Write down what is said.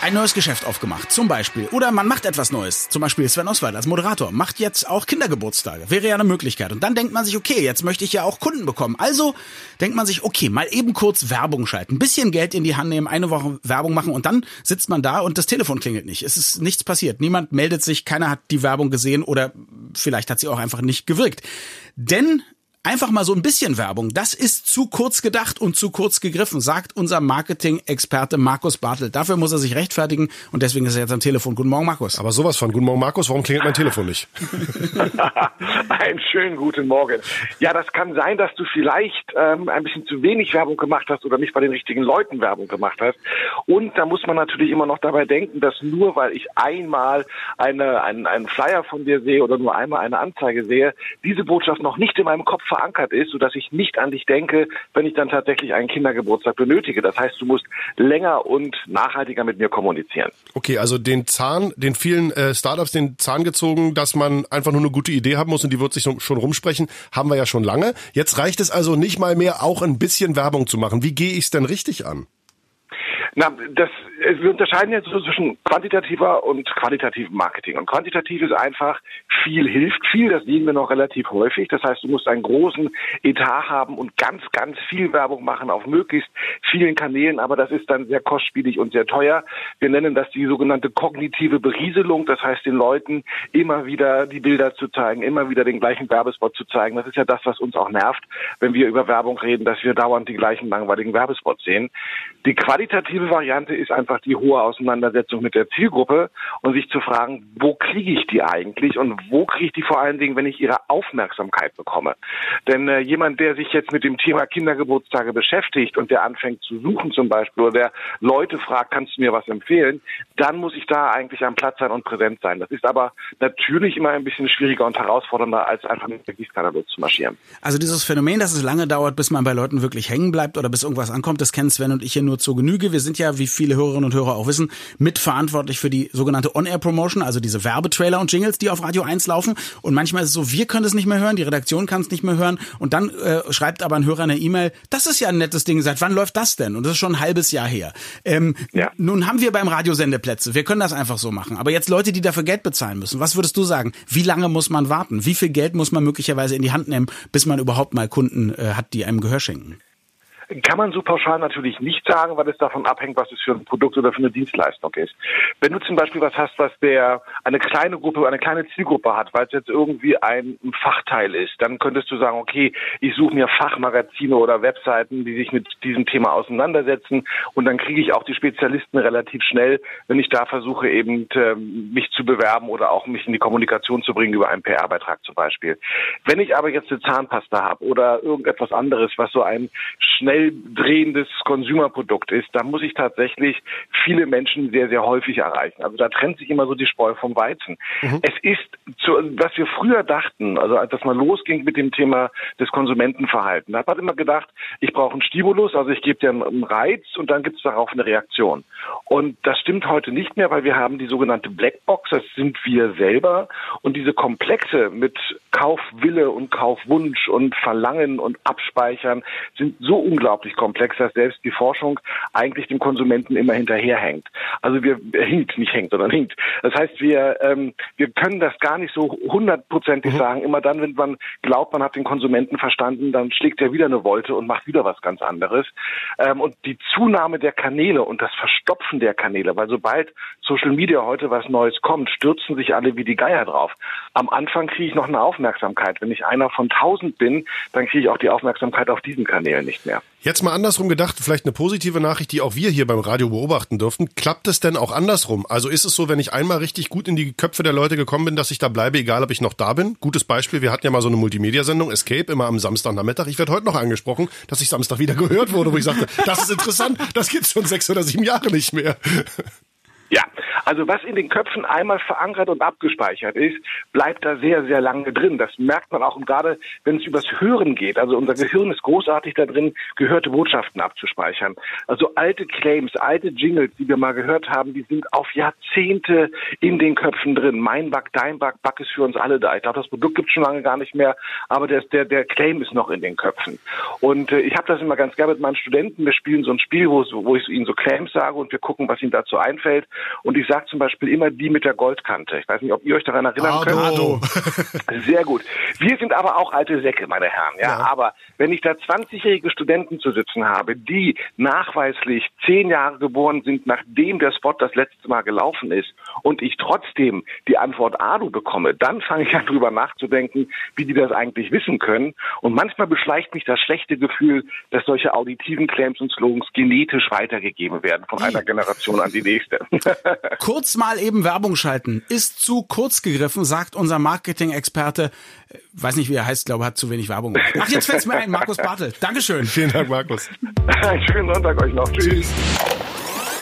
ein neues Geschäft aufgemacht, zum Beispiel. Oder man macht etwas Neues, zum Beispiel Sven Oswald als Moderator, macht jetzt auch Kindergeburtstage, wäre ja eine Möglichkeit. Und dann denkt man sich, okay, jetzt möchte ich ja auch Kunden bekommen. Also denkt man sich, okay, mal eben kurz Werbung schalten, ein bisschen Geld in die Hand nehmen, eine Woche Werbung machen und dann sitzt man da und das Telefon klingelt nicht. Es ist nichts passiert. Niemand meldet sich, keiner hat die Werbung gesehen oder vielleicht hat sie auch einfach nicht gewirkt. Denn Einfach mal so ein bisschen Werbung. Das ist zu kurz gedacht und zu kurz gegriffen, sagt unser Marketing-Experte Markus Bartel. Dafür muss er sich rechtfertigen und deswegen ist er jetzt am Telefon. Guten Morgen, Markus. Aber sowas von. Guten Morgen, Markus. Warum klingelt mein Telefon nicht? Einen schönen guten Morgen. Ja, das kann sein, dass du vielleicht ähm, ein bisschen zu wenig Werbung gemacht hast oder nicht bei den richtigen Leuten Werbung gemacht hast. Und da muss man natürlich immer noch dabei denken, dass nur weil ich einmal eine, einen, einen Flyer von dir sehe oder nur einmal eine Anzeige sehe, diese Botschaft noch nicht in meinem Kopf verankert ist, sodass ich nicht an dich denke, wenn ich dann tatsächlich einen Kindergeburtstag benötige. Das heißt, du musst länger und nachhaltiger mit mir kommunizieren. Okay, also den Zahn, den vielen äh, Startups den Zahn gezogen, dass man einfach nur eine gute Idee haben muss und die wird sich schon rumsprechen, haben wir ja schon lange. Jetzt reicht es also nicht mal mehr, auch ein bisschen Werbung zu machen. Wie gehe ich es denn richtig an? Na, das, wir unterscheiden jetzt so zwischen quantitativer und qualitativem Marketing. Und quantitativ ist einfach, viel hilft viel, das sehen wir noch relativ häufig. Das heißt, du musst einen großen Etat haben und ganz, ganz viel Werbung machen auf möglichst vielen Kanälen, aber das ist dann sehr kostspielig und sehr teuer. Wir nennen das die sogenannte kognitive Berieselung, das heißt, den Leuten immer wieder die Bilder zu zeigen, immer wieder den gleichen Werbespot zu zeigen. Das ist ja das, was uns auch nervt, wenn wir über Werbung reden, dass wir dauernd die gleichen langweiligen Werbespots sehen. Die qualitative Variante ist einfach die hohe Auseinandersetzung mit der Zielgruppe und sich zu fragen, wo kriege ich die eigentlich und wo kriege ich die vor allen Dingen, wenn ich ihre Aufmerksamkeit bekomme. Denn äh, jemand, der sich jetzt mit dem Thema Kindergeburtstage beschäftigt und der anfängt zu suchen zum Beispiel oder der Leute fragt, kannst du mir was empfehlen, dann muss ich da eigentlich am Platz sein und präsent sein. Das ist aber natürlich immer ein bisschen schwieriger und herausfordernder, als einfach mit der Gießkanne zu marschieren. Also dieses Phänomen, dass es lange dauert, bis man bei Leuten wirklich hängen bleibt oder bis irgendwas ankommt, das kennen Sven und ich hier nur zur Genüge. Wir sind ja, wie viele Hörerinnen und Hörer auch wissen, mitverantwortlich für die sogenannte On-Air-Promotion, also diese Werbetrailer und Jingles, die auf Radio 1 laufen. Und manchmal ist es so, wir können es nicht mehr hören, die Redaktion kann es nicht mehr hören. Und dann äh, schreibt aber ein Hörer eine E-Mail, das ist ja ein nettes Ding, seit wann läuft das denn? Und das ist schon ein halbes Jahr her. Ähm, ja. Nun haben wir beim Radio Sendeplätze, wir können das einfach so machen. Aber jetzt Leute, die dafür Geld bezahlen müssen, was würdest du sagen? Wie lange muss man warten? Wie viel Geld muss man möglicherweise in die Hand nehmen, bis man überhaupt mal Kunden äh, hat, die einem Gehör schenken? Kann man so pauschal natürlich nicht sagen, weil es davon abhängt, was es für ein Produkt oder für eine Dienstleistung ist. Wenn du zum Beispiel was hast, was der eine kleine Gruppe, eine kleine Zielgruppe hat, weil es jetzt irgendwie ein, Fachteil ist, dann könntest du sagen, okay, ich suche mir Fachmagazine oder Webseiten, die sich mit diesem Thema auseinandersetzen und dann kriege ich auch die Spezialisten relativ schnell, wenn ich da versuche eben ähm, mich zu bewerben oder auch mich in die Kommunikation zu bringen über einen PR-Beitrag zum Beispiel. Wenn ich aber jetzt eine Zahnpasta habe oder irgendetwas anderes, was so ein schnell schnell drehendes Konsumerprodukt ist, da muss ich tatsächlich viele Menschen sehr, sehr häufig erreichen. Also da trennt sich immer so die Spreu vom Weizen. Mhm. Es ist, zu, was wir früher dachten, also als das mal losging mit dem Thema des Konsumentenverhaltens, da hat man immer gedacht, ich brauche einen Stimulus, also ich gebe dir einen Reiz und dann gibt es darauf eine Reaktion. Und das stimmt heute nicht mehr, weil wir haben die sogenannte Blackbox, das sind wir selber. Und diese Komplexe mit Kaufwille und Kaufwunsch und Verlangen und Abspeichern sind so unglaublich unglaublich komplex, dass selbst die Forschung eigentlich dem Konsumenten immer hinterherhängt. Also wir hinkt, nicht hängt, sondern hinkt. Das heißt, wir ähm, wir können das gar nicht so hundertprozentig mhm. sagen. Immer dann, wenn man glaubt, man hat den Konsumenten verstanden, dann schlägt er wieder eine Wolte und macht wieder was ganz anderes. Ähm, und die Zunahme der Kanäle und das Verstopfen der Kanäle, weil sobald Social Media heute was Neues kommt, stürzen sich alle wie die Geier drauf. Am Anfang kriege ich noch eine Aufmerksamkeit. Wenn ich einer von tausend bin, dann kriege ich auch die Aufmerksamkeit auf diesen Kanälen nicht mehr. Jetzt mal andersrum gedacht, vielleicht eine positive Nachricht, die auch wir hier beim Radio beobachten dürften. Klappt es denn auch andersrum? Also ist es so, wenn ich einmal richtig gut in die Köpfe der Leute gekommen bin, dass ich da bleibe, egal ob ich noch da bin? Gutes Beispiel, wir hatten ja mal so eine Multimedia-Sendung, Escape, immer am Samstagnachmittag. Ich werde heute noch angesprochen, dass ich Samstag wieder gehört wurde, wo ich sagte, das ist interessant, das gibt's schon sechs oder sieben Jahre nicht mehr. Also was in den Köpfen einmal verankert und abgespeichert ist, bleibt da sehr, sehr lange drin. Das merkt man auch gerade, wenn es übers Hören geht. Also unser Gehirn ist großartig da drin, gehörte Botschaften abzuspeichern. Also alte Claims, alte Jingles, die wir mal gehört haben, die sind auf Jahrzehnte in den Köpfen drin. Mein Back, dein Back, Back ist für uns alle da. Ich glaube, das Produkt gibt es schon lange gar nicht mehr, aber der, der, der Claim ist noch in den Köpfen. Und äh, ich habe das immer ganz gerne mit meinen Studenten. Wir spielen so ein Spiel, wo, wo ich ihnen so Claims sage und wir gucken, was ihnen dazu einfällt. Und ich sage zum Beispiel immer die mit der Goldkante. Ich weiß nicht, ob ihr euch daran erinnern Ardo. könnt. Sehr gut. Wir sind aber auch alte Säcke, meine Herren. Ja, Ja. aber wenn ich da 20-jährige Studenten zu sitzen habe, die nachweislich zehn Jahre geboren sind, nachdem der Spot das letzte Mal gelaufen ist, und ich trotzdem die Antwort Adu bekomme, dann fange ich an drüber nachzudenken, wie die das eigentlich wissen können. Und manchmal beschleicht mich das schlechte Gefühl, dass solche auditiven Claims und Slogans genetisch weitergegeben werden von einer Generation an die nächste. Kurz mal eben Werbung schalten. Ist zu kurz gegriffen, sagt unser Marketing-Experte. Äh, Weiß nicht, wie er heißt, glaube, hat zu wenig Werbung gemacht. Ach, jetzt fällt's mir ein. Markus Bartel. Dankeschön. Vielen Dank, Markus. Einen schönen Sonntag euch noch. Tschüss.